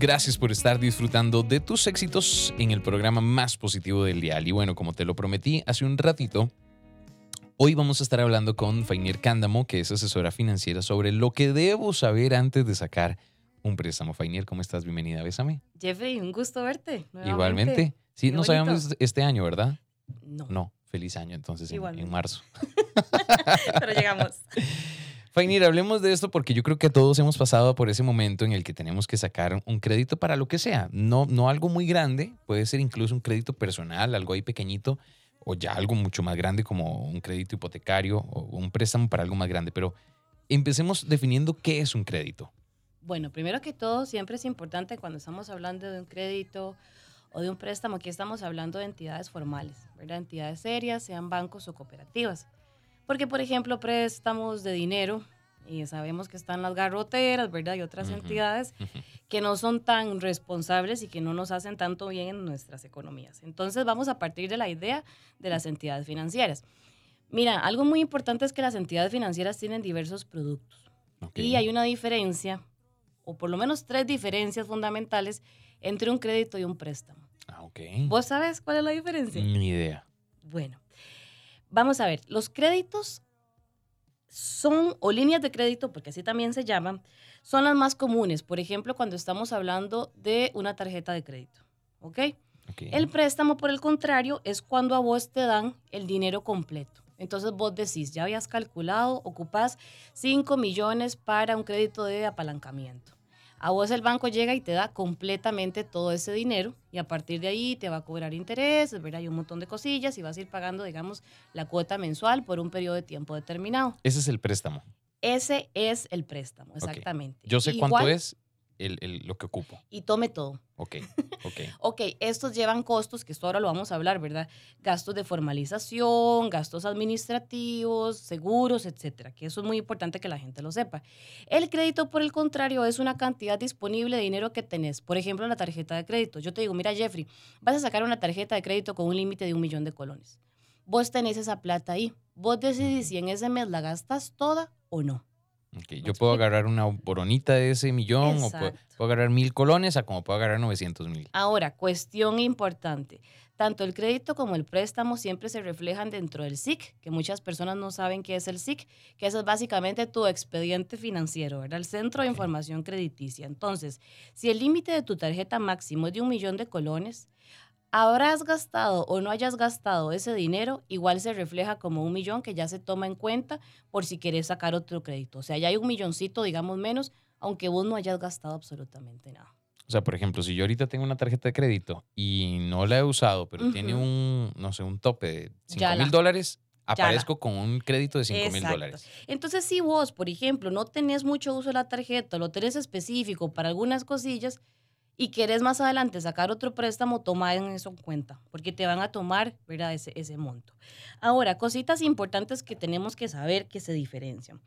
Gracias por estar disfrutando de tus éxitos en el programa más positivo del día. Y bueno, como te lo prometí hace un ratito, hoy vamos a estar hablando con Fainier Cándamo, que es asesora financiera, sobre lo que debo saber antes de sacar un préstamo. Fainier, ¿cómo estás? Bienvenida, bésame. Jeffrey, un gusto verte. nuevamente. Igualmente. Sí, Qué no bonito. sabíamos este año, ¿verdad? No, No, feliz año entonces en, en marzo. pero llegamos. Fainir, hablemos de esto porque yo creo que todos hemos pasado por ese momento en el que tenemos que sacar un crédito para lo que sea. No, no algo muy grande, puede ser incluso un crédito personal, algo ahí pequeñito, o ya algo mucho más grande como un crédito hipotecario o un préstamo para algo más grande. Pero empecemos definiendo qué es un crédito. Bueno, primero que todo, siempre es importante cuando estamos hablando de un crédito o de un préstamo, que estamos hablando de entidades formales. Entidades serias, sean bancos o cooperativas. Porque, por ejemplo, préstamos de dinero, y sabemos que están las garroteras, ¿verdad? Y otras entidades que no son tan responsables y que no nos hacen tanto bien en nuestras economías. Entonces vamos a partir de la idea de las entidades financieras. Mira, algo muy importante es que las entidades financieras tienen diversos productos y hay una diferencia, o por lo menos tres diferencias fundamentales entre un crédito y un préstamo. Ah, ok. ¿Vos sabes cuál es la diferencia? Ni idea. Bueno, vamos a ver, los créditos son, o líneas de crédito, porque así también se llaman, son las más comunes. Por ejemplo, cuando estamos hablando de una tarjeta de crédito. ¿Ok? El préstamo, por el contrario, es cuando a vos te dan el dinero completo. Entonces vos decís, ya habías calculado, ocupás 5 millones para un crédito de apalancamiento. A vos el banco llega y te da completamente todo ese dinero y a partir de ahí te va a cobrar intereses, ¿verdad? Hay un montón de cosillas y vas a ir pagando, digamos, la cuota mensual por un periodo de tiempo determinado. Ese es el préstamo. Ese es el préstamo, exactamente. Yo sé cuánto es el- el- lo que ocupo. Y tome todo. Ok, ok. Ok, estos llevan costos, que esto ahora lo vamos a hablar, ¿verdad? Gastos de formalización, gastos administrativos, seguros, etcétera, que eso es muy importante que la gente lo sepa. El crédito, por el contrario, es una cantidad disponible de dinero que tenés. Por ejemplo, en la tarjeta de crédito. Yo te digo, mira, Jeffrey, vas a sacar una tarjeta de crédito con un límite de un millón de colones. Vos tenés esa plata ahí. Vos decidís si en ese mes la gastas toda o no. Ok, ¿Me Yo puedo agarrar una boronita de ese millón o puedo, agarrar mil colones a como puedo agarrar 900 mil. Ahora, cuestión importante. Tanto el crédito como el préstamo siempre se reflejan dentro del SIC, que muchas personas no saben qué es el SIC, que eso es básicamente tu expediente financiero, ¿verdad? El Centro de. Información Crediticia. Entonces, si el límite de tu tarjeta máximo es de un millón de colones, habrás gastado o no hayas gastado ese dinero, igual se refleja como un millón que ya se toma en cuenta por si quieres sacar otro crédito. O sea, ya hay un milloncito, digamos, menos, aunque vos no hayas gastado absolutamente nada. O sea, por ejemplo, si yo ahorita tengo una tarjeta de crédito y no la he usado, pero tiene un, no sé, un tope de 5 Ya mil la- dólares, la. aparezco con un crédito de 5 mil dólares. Entonces, si vos, por ejemplo, no tenés mucho uso de la tarjeta, lo tenés específico para algunas cosillas y querés más adelante sacar otro préstamo, toma en eso en cuenta, porque te van a tomar ¿verdad? Ese, ese monto. Ahora, cositas importantes que tenemos que saber que se diferencian.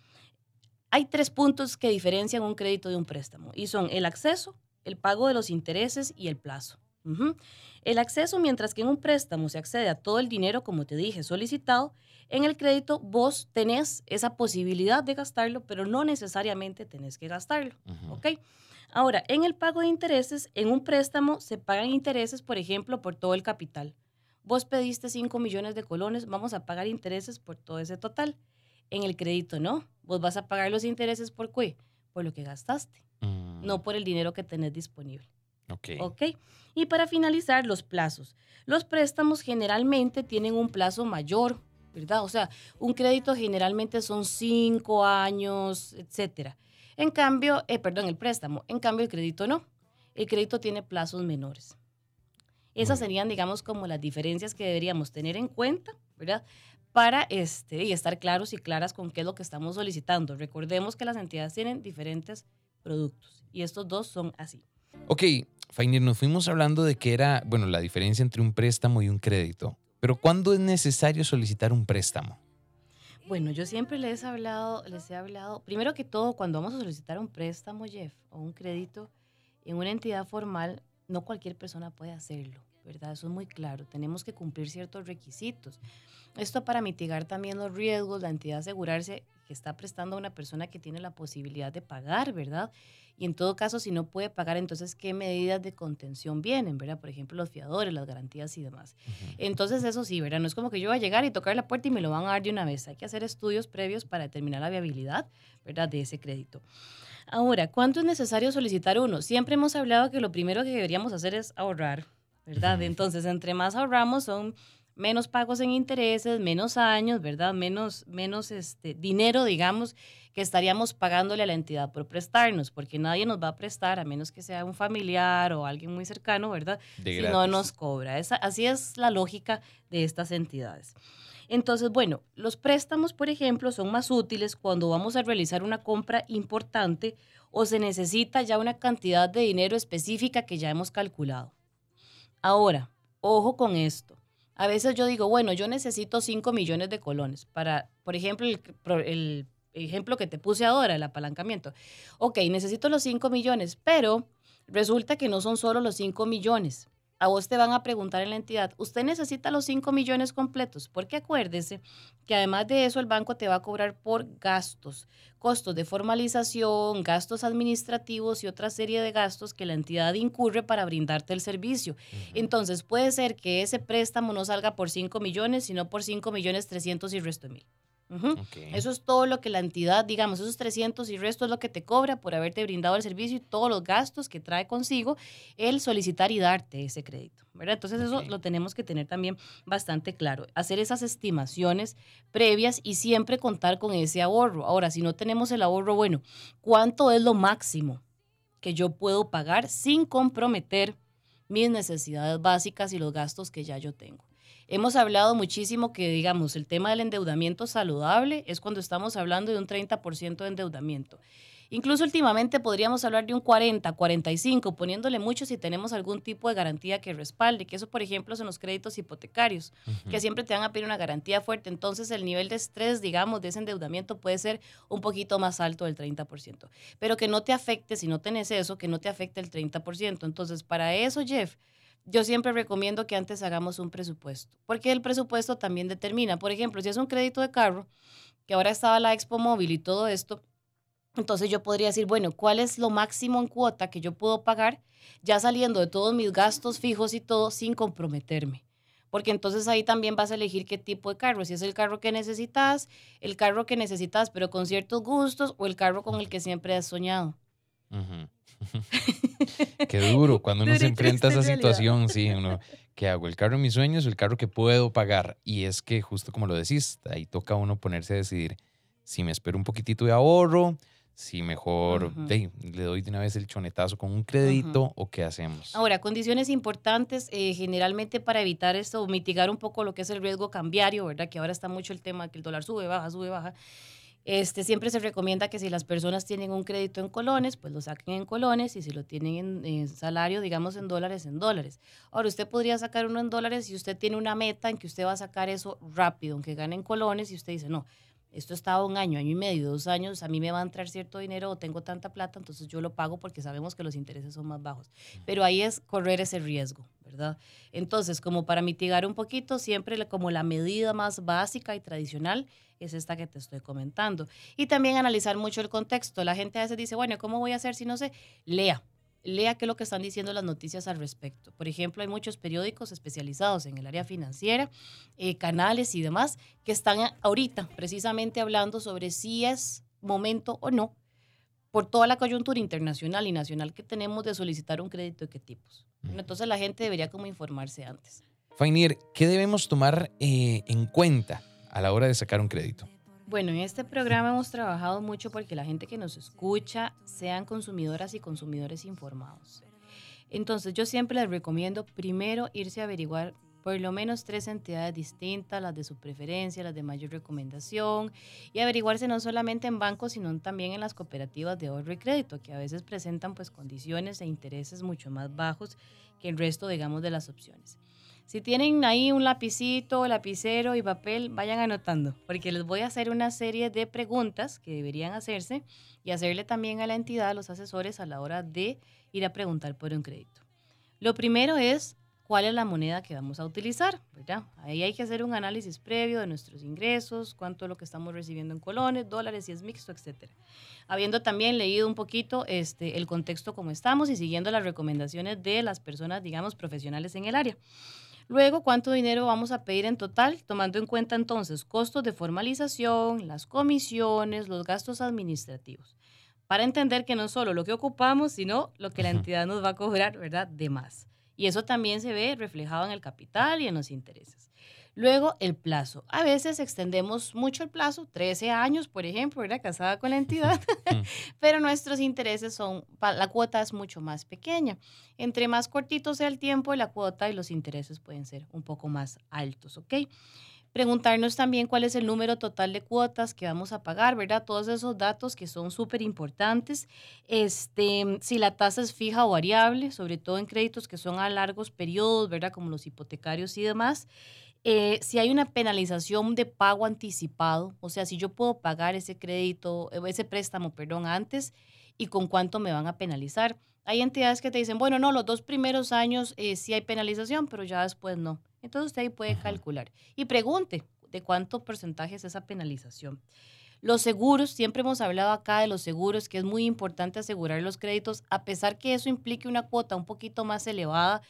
Hay tres puntos que diferencian un crédito de un préstamo y son el acceso, el pago de los intereses y el plazo. El acceso, mientras que en un préstamo se accede a todo el dinero, como te dije, solicitado, en el crédito vos tenés esa posibilidad de gastarlo, pero no necesariamente tenés que gastarlo. Ujú. ¿ok? Ahora, en el pago de intereses, en un préstamo se pagan intereses, por ejemplo, por todo el capital. Vos pediste 5 millones de colones, vamos a pagar intereses por todo ese total. En el crédito no, vos vas a pagar los intereses por qué? Por lo que gastaste, Mm, no por el dinero que tenés disponible. ok. ¿Ok? Y para finalizar, los plazos. Los préstamos generalmente tienen un plazo mayor, ¿verdad? O sea, un crédito generalmente son cinco años, etcétera. En cambio, eh, perdón, el préstamo. En cambio, el crédito no. El crédito tiene plazos menores. Esas serían, digamos, como las diferencias que deberíamos tener en cuenta, ¿verdad? Para este, y estar claros y claras con qué es lo que estamos solicitando. Recordemos que las entidades tienen diferentes productos y estos dos son así. Ok, Fainir, nos fuimos hablando de que era, bueno, la diferencia entre un préstamo y un crédito. Pero ¿cuándo es necesario solicitar un préstamo? Bueno, yo siempre les he hablado, les he hablado, primero que todo, cuando vamos a solicitar un préstamo, Jeff, o un crédito en una entidad formal, no cualquier persona puede hacerlo. ¿Verdad? Eso es muy claro. Tenemos que cumplir ciertos requisitos. Esto para mitigar también los riesgos, la entidad asegurarse que está prestando a una persona que tiene la posibilidad de pagar, ¿verdad? Y en todo caso, si no puede pagar, entonces, ¿qué medidas de contención vienen, ¿verdad? Por ejemplo, los fiadores, las garantías y demás. Entonces, eso sí, ¿verdad? No es como que yo voy a llegar y tocar la puerta y me lo van a dar de una vez. Hay que hacer estudios previos para determinar la viabilidad, ¿verdad? De ese crédito. Ahora, ¿cuánto es necesario solicitar uno? Siempre hemos hablado que lo primero que deberíamos hacer es ahorrar, ¿verdad? Entonces, entre más ahorramos son menos pagos en intereses, menos años, ¿verdad? Menos, menos este, dinero, digamos, que estaríamos pagándole a la entidad por prestarnos, porque nadie nos va a prestar, a menos que sea un familiar o alguien muy cercano, ¿verdad? si no nos cobra. así es la lógica de estas entidades. Entonces, bueno, los préstamos, por ejemplo, son más útiles cuando vamos a realizar una compra importante o se necesita ya una cantidad de dinero específica que ya hemos calculado. Ahora, ojo con esto. A veces yo digo, bueno, yo necesito 5 millones de colones para, por ejemplo, el, ejemplo que te puse ahora, el apalancamiento. Ok, necesito los 5 millones, pero resulta que no son solo los 5 millones a vos te van a preguntar en la entidad, ¿usted necesita los 5 millones completos? Porque acuérdese que además de eso el banco te va a cobrar por gastos, costos de formalización, gastos administrativos y otra serie de gastos que la entidad incurre para brindarte el servicio. Entonces puede ser que ese préstamo no salga por 5 millones, sino por 5 millones 300 y resto de mil. Eso es todo lo que la entidad, digamos, esos 300 y resto es lo que te cobra por haberte brindado el servicio y todos los gastos que trae consigo el solicitar y darte ese crédito, ¿verdad? Entonces eso lo tenemos que tener también bastante claro, hacer esas estimaciones previas y siempre contar con ese ahorro. Ahora, si no tenemos el ahorro, bueno, ¿cuánto es lo máximo que yo puedo pagar sin comprometer mis necesidades básicas y los gastos que ya yo tengo? Hemos hablado muchísimo que, digamos, el tema del endeudamiento saludable es cuando estamos hablando de un 30% de endeudamiento. Incluso últimamente podríamos hablar de un 40, 45, poniéndole mucho si tenemos algún tipo de garantía que respalde, que eso, por ejemplo, son los créditos hipotecarios, que siempre te van a pedir una garantía fuerte. Entonces, el nivel de estrés, digamos, de ese endeudamiento puede ser un poquito más alto del 30%. Pero que no te afecte, si no tenés eso, que no te afecte el 30%. Entonces, para eso, Jeff, yo siempre recomiendo que antes hagamos un presupuesto, porque el presupuesto también determina, por ejemplo, si es un crédito de carro, que ahora estaba la Expo Móvil y todo esto, entonces yo podría decir, bueno, ¿cuál es lo máximo en cuota que yo puedo pagar ya saliendo de todos mis gastos fijos y todo sin comprometerme? Porque entonces ahí también vas a elegir qué tipo de carro, si es el carro que necesitas, el carro que necesitas pero con ciertos gustos o el carro con el que siempre has soñado. Qué duro cuando uno se enfrenta a esa situación, sí, uno, ¿qué hago? ¿El carro de mis sueños o el carro que puedo pagar? Y es que justo como lo decís, ahí toca a uno ponerse a decidir si me espero un poquitito de ahorro, si mejor le doy de una vez el chonetazo con un crédito o qué hacemos. Ahora, condiciones importantes eh, generalmente para evitar esto, mitigar un poco lo que es el riesgo cambiario, ¿verdad? Que ahora está mucho el tema que el dólar sube, baja, sube, baja. Este, siempre se recomienda que si las personas tienen un crédito en colones, pues lo saquen en colones y si lo tienen en, salario, digamos en dólares, en dólares. Ahora, usted podría sacar uno en dólares si usted tiene una meta en que usted va a sacar eso rápido, aunque gane en colones y usted dice, no, esto estaba un año, año y medio, dos años, a mí me va a entrar cierto dinero o tengo tanta plata, entonces yo lo pago porque sabemos que los intereses son más bajos. Pero ahí es correr ese riesgo, ¿verdad? Entonces, como para mitigar un poquito, siempre como la medida más básica y tradicional es esta que te estoy comentando. Y también analizar mucho el contexto. La gente a veces dice, bueno, ¿cómo voy a hacer si no sé? Lea. Lea qué es lo que están diciendo las noticias al respecto. Por ejemplo, hay muchos periódicos especializados en el área financiera, eh, canales y demás, que están ahorita precisamente hablando sobre si es momento o no, por toda la coyuntura internacional y nacional que tenemos de solicitar un crédito de qué tipos. Entonces la gente debería como informarse antes. Fainir, ¿qué debemos tomar eh, en cuenta a la hora de sacar un crédito? Bueno, en este programa hemos trabajado mucho porque la gente que nos escucha sean consumidoras y consumidores informados. Entonces yo siempre les recomiendo primero irse a averiguar por lo menos tres entidades distintas, las de su preferencia, las de mayor recomendación, y averiguarse no solamente en bancos, sino también en las cooperativas de ahorro y crédito, que a veces presentan pues condiciones e intereses mucho más bajos que el resto, digamos, de las opciones. Si tienen ahí un lapicito, lapicero y papel, vayan anotando, porque les voy a hacer una serie de preguntas que deberían hacerse y hacerle también a la entidad, a los asesores, a la hora de ir a preguntar por un crédito. Lo primero es cuál es la moneda que vamos a utilizar, ¿verdad? Ahí hay que hacer un análisis previo de nuestros ingresos, cuánto es lo que estamos recibiendo en colones, dólares, si es mixto, etcétera. Habiendo también leído un poquito este, el contexto como estamos y siguiendo las recomendaciones de las personas, digamos, profesionales en el área. Luego, ¿cuánto dinero vamos a pedir en total? Tomando en cuenta entonces costos de formalización, las comisiones, los gastos administrativos. Para entender que no solo lo que ocupamos, sino lo que la entidad nos va a cobrar, ¿verdad? De más. Y eso también se ve reflejado en el capital y en los intereses. Luego, el plazo. A veces extendemos mucho el plazo, 13 años, por ejemplo, ¿verdad? Casada con la entidad, pero nuestros intereses son, la cuota es mucho más pequeña. Entre más cortito sea el tiempo, la cuota y los intereses pueden ser un poco más altos, ¿ok? Preguntarnos también cuál es el número total de cuotas que vamos a pagar, ¿verdad? Todos esos datos que son súper importantes. Este, si la tasa es fija o variable, sobre todo en créditos que son a largos periodos, ¿verdad? Como los hipotecarios y demás. Eh, si hay una penalización de pago anticipado, o sea, si yo puedo pagar ese crédito, eh, ese préstamo, perdón, antes y con cuánto me van a penalizar. Hay entidades que te dicen, bueno, no, los dos primeros años eh, sí hay penalización, pero ya después no. Entonces usted ahí puede calcular y pregunte de cuánto porcentaje es esa penalización. Los seguros, siempre hemos hablado acá de los seguros, que es muy importante asegurar los créditos, a pesar que eso implique una cuota un poquito más elevada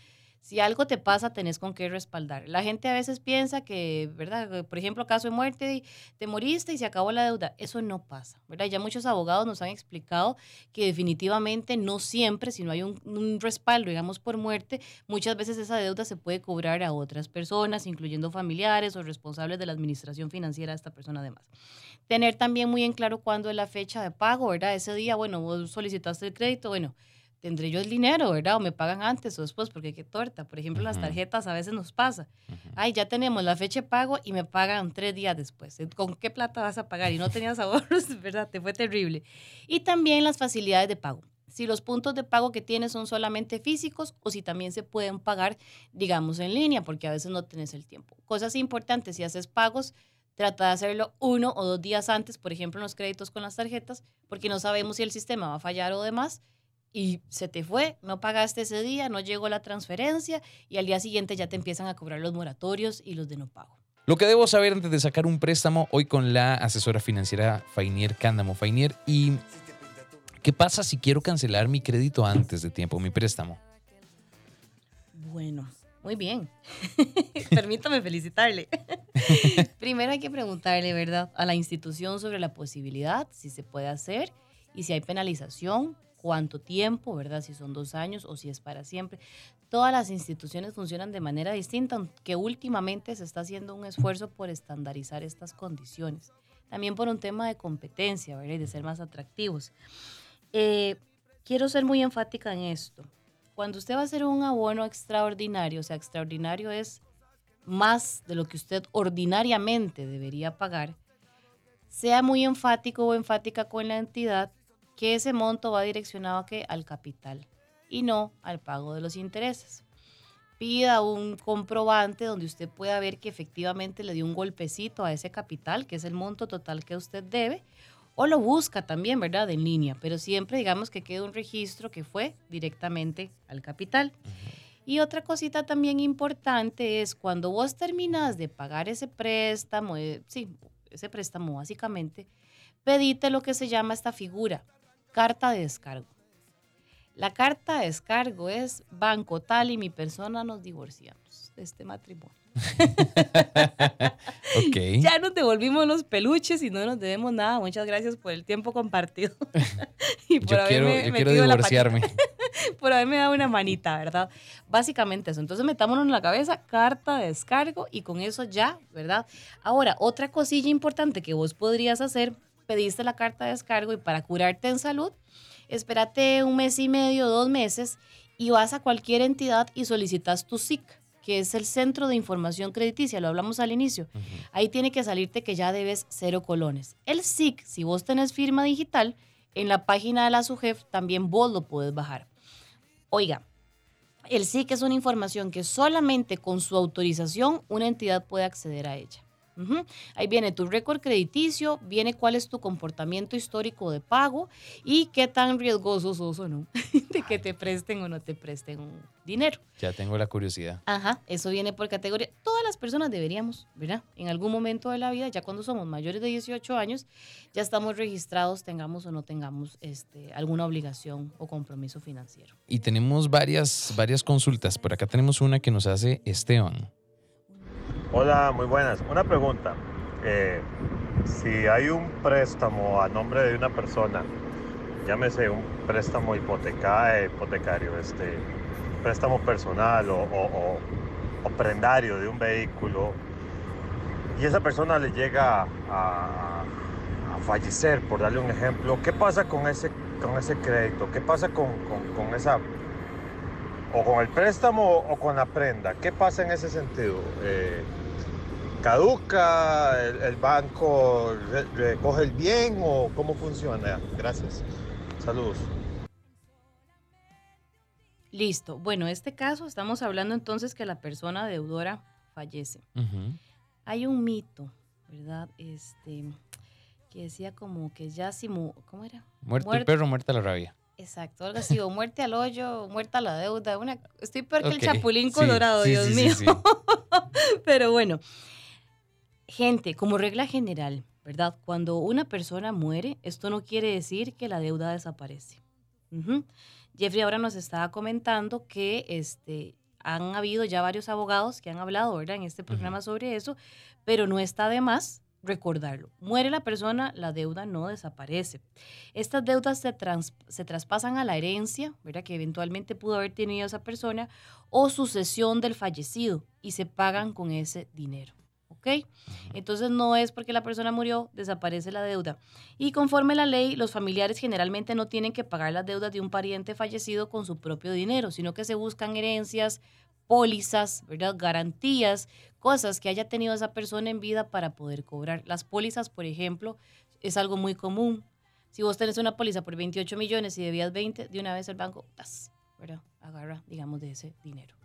si algo te pasa, tenés con qué respaldar. La gente a veces piensa que, ¿verdad? Por ejemplo, caso de muerte, te moriste y se acabó la deuda. Eso no pasa, ¿verdad? Ya muchos abogados nos han explicado que definitivamente no siempre, si no hay un, respaldo, digamos, por muerte, muchas veces esa deuda se puede cobrar a otras personas, incluyendo familiares o responsables de la administración financiera de esta persona además. Tener también muy en claro cuándo es la fecha de pago, ¿verdad? Ese día, bueno, vos solicitaste el crédito, bueno, tendré yo el dinero, ¿verdad? O me pagan antes o después, porque qué torta. Por ejemplo, las tarjetas a veces nos pasa. Ay, ya tenemos la fecha de pago y me pagan tres días después. ¿Con qué plata vas a pagar? Y no tenías ahorros, ¿verdad? Te fue terrible. Y también las facilidades de pago. Si los puntos de pago que tienes son solamente físicos o si también se pueden pagar, digamos, en línea, porque a veces no tienes el tiempo. Cosas importantes, si haces pagos, trata de hacerlo uno o dos días antes, por ejemplo, en los créditos con las tarjetas, porque no sabemos si el sistema va a fallar o demás y se te fue, no pagaste ese día, no llegó la transferencia y al día siguiente ya te empiezan a cobrar los moratorios y los de no pago. Lo que debo saber antes de sacar un préstamo hoy con la asesora financiera Fainier Cándamo. Fainier, ¿y qué pasa si quiero cancelar mi crédito antes de tiempo, mi préstamo? Bueno, muy bien. Permítame felicitarle. Primero hay que preguntarle, ¿verdad?, a la institución sobre la posibilidad, si se puede hacer y si hay penalización cuánto tiempo, ¿verdad? Si son dos años o si es para siempre. Todas las instituciones funcionan de manera distinta, aunque últimamente se está haciendo un esfuerzo por estandarizar estas condiciones. También por un tema de competencia, ¿verdad? Y de ser más atractivos. Eh, quiero ser muy enfática en esto. Cuando usted va a hacer un abono extraordinario, o sea, extraordinario es más de lo que usted ordinariamente debería pagar, sea muy enfático o enfática con la entidad que ese monto va direccionado a qué? Al capital y no al pago de los intereses. Pida un comprobante donde usted pueda ver que efectivamente le dio un golpecito a ese capital, que es el monto total que usted debe, o lo busca también, ¿verdad? En línea, pero siempre digamos que quede un registro que fue directamente al capital. Y otra cosita también importante es cuando vos terminas de pagar ese préstamo, eh, sí, ese préstamo básicamente, pedite lo que se llama esta figura, Carta de descargo. La carta de descargo es banco tal y mi persona nos divorciamos de este matrimonio. okay. Ya nos devolvimos los peluches y no nos debemos nada. Muchas gracias por el tiempo compartido. y por yo quiero, yo quiero divorciarme. por haberme dado una manita, ¿verdad? Básicamente eso. Entonces metámonos en la cabeza, carta de descargo y con eso ya, ¿verdad? Ahora, otra cosilla importante que vos podrías hacer pediste la carta de descargo y para curarte en salud, espérate un mes y medio, dos meses y vas a cualquier entidad y solicitas tu SIC, que es el Centro de Información Crediticia, lo hablamos al inicio. Ahí tiene que salirte que ya debes cero colones. El SIC, si vos tenés firma digital, en la página de la SUGEF también vos lo puedes bajar. Oiga, el SIC es una información que solamente con su autorización una entidad puede acceder a ella. Ahí viene tu récord crediticio, viene cuál es tu comportamiento histórico de pago y qué tan riesgoso sos o no de que te presten o no te presten un dinero. Ya tengo la curiosidad. Ajá, eso viene por categoría. Todas las personas deberíamos, ¿verdad? En algún momento de la vida, ya cuando somos mayores de 18 años, ya estamos registrados, tengamos o no tengamos este, alguna obligación o compromiso financiero. Y tenemos varias, varias consultas. Por acá tenemos una que nos hace Esteban. Hola, muy buenas. Una pregunta. Eh, si hay un préstamo a nombre de una persona, llámese un préstamo hipoteca- hipotecario, este, préstamo personal o, o- o- prendario de un vehículo, y esa persona le llega a, a- a fallecer, por darle un ejemplo, ¿qué pasa con ese, con ese crédito? ¿Qué pasa con, con- con esa o con el préstamo o con la prenda. ¿Qué pasa en ese sentido? Eh, ¿Caduca? El, el banco re- recoge el bien o cómo funciona? Gracias. Saludos. Listo. Bueno, en este caso estamos hablando entonces que la persona deudora fallece. Hay un mito, ¿verdad? Este, que decía como que ya si mu- ¿cómo era? Muerto el Muerte. perro, muerta la rabia. Exacto, algo así, o muerte al hoyo, muerta la deuda, una, estoy peor que el chapulín colorado, sí, Dios sí, sí, mío. sí. Pero bueno, gente, como regla general, ¿verdad? Cuando una persona muere, esto no quiere decir que la deuda desaparece. Jeffrey ahora nos estaba comentando que este, han habido ya varios abogados que han hablado, ¿verdad? En este programa sobre eso, pero no está de más recordarlo. Muere la persona, la deuda no desaparece. Estas deudas se, trans- se traspasan a la herencia, ¿verdad? Que eventualmente pudo haber tenido esa persona, o sucesión del fallecido, y se pagan con ese dinero. ¿Ok? Entonces no es porque la persona murió, desaparece la deuda. Y conforme la ley, los familiares generalmente no tienen que pagar las deudas de un pariente fallecido con su propio dinero, sino que se buscan herencias, pólizas, ¿verdad? Garantías, cosas que haya tenido esa persona en vida para poder cobrar. Las pólizas, por ejemplo, es algo muy común. Si vos tenés una póliza por 28 millones y debías 20, de una vez el banco. ¿verdad? Agarra, digamos, de ese dinero.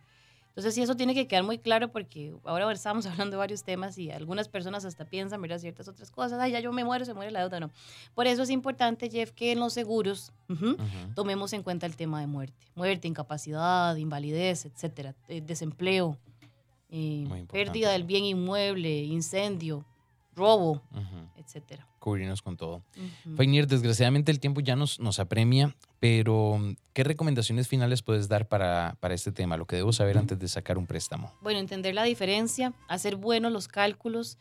Entonces, sí, eso tiene que quedar muy claro porque ahora estamos hablando de varios temas y algunas personas hasta piensan, ¿verdad? Ciertas otras cosas, ay, ya yo me muero, se muere la deuda, no. Por eso es importante, Jeff, que en los seguros tomemos en cuenta el tema de muerte. Muerte, incapacidad, invalidez, etcétera, eh, desempleo, eh, pérdida del bien inmueble, incendio, robo, etcétera. Cubrirnos con todo. Fainier, desgraciadamente el tiempo ya nos, nos apremia, pero ¿qué recomendaciones finales puedes dar para, para este tema? Lo que debo saber antes de sacar un préstamo. Bueno, entender la diferencia, hacer buenos los cálculos,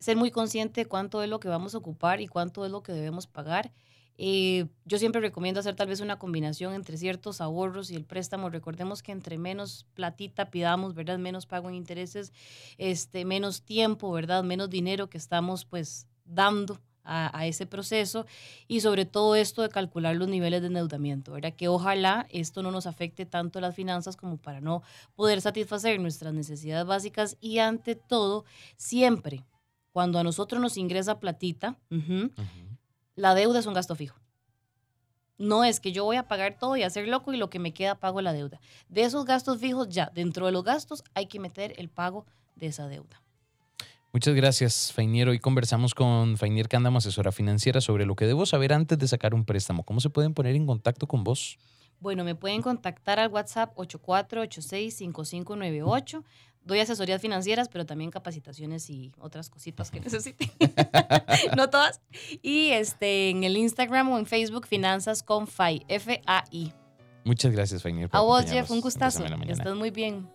ser muy consciente de cuánto es lo que vamos a ocupar y cuánto es lo que debemos pagar. Eh, yo siempre recomiendo hacer tal vez una combinación entre ciertos ahorros y el préstamo. Recordemos que entre menos platita pidamos, ¿verdad? Menos pago en intereses, este, menos tiempo, ¿verdad? Menos dinero que estamos pues dando a, ese proceso y sobre todo esto de calcular los niveles de endeudamiento, ¿verdad? Que ojalá esto no nos afecte tanto las finanzas como para no poder satisfacer nuestras necesidades básicas y ante todo, siempre cuando a nosotros nos ingresa platita. La deuda es un gasto fijo. No es que yo voy a pagar todo y hacer loco y lo que me queda pago la deuda. De esos gastos fijos ya, dentro de los gastos hay que meter el pago de esa deuda. Muchas gracias, Fainier. Hoy conversamos con Fainier Cándamo, asesora financiera, sobre lo que debo saber antes de sacar un préstamo. ¿Cómo se pueden poner en contacto con vos? Bueno, me pueden contactar al WhatsApp 8486-5598. Doy asesorías financieras, pero también capacitaciones y otras cositas que necesiten. no todas. Y este, en el Instagram o en Facebook, Finanzas con FAI, F-A-I. Muchas gracias, Fainier. por A vos. Jeff, un gustazo. Estés muy bien.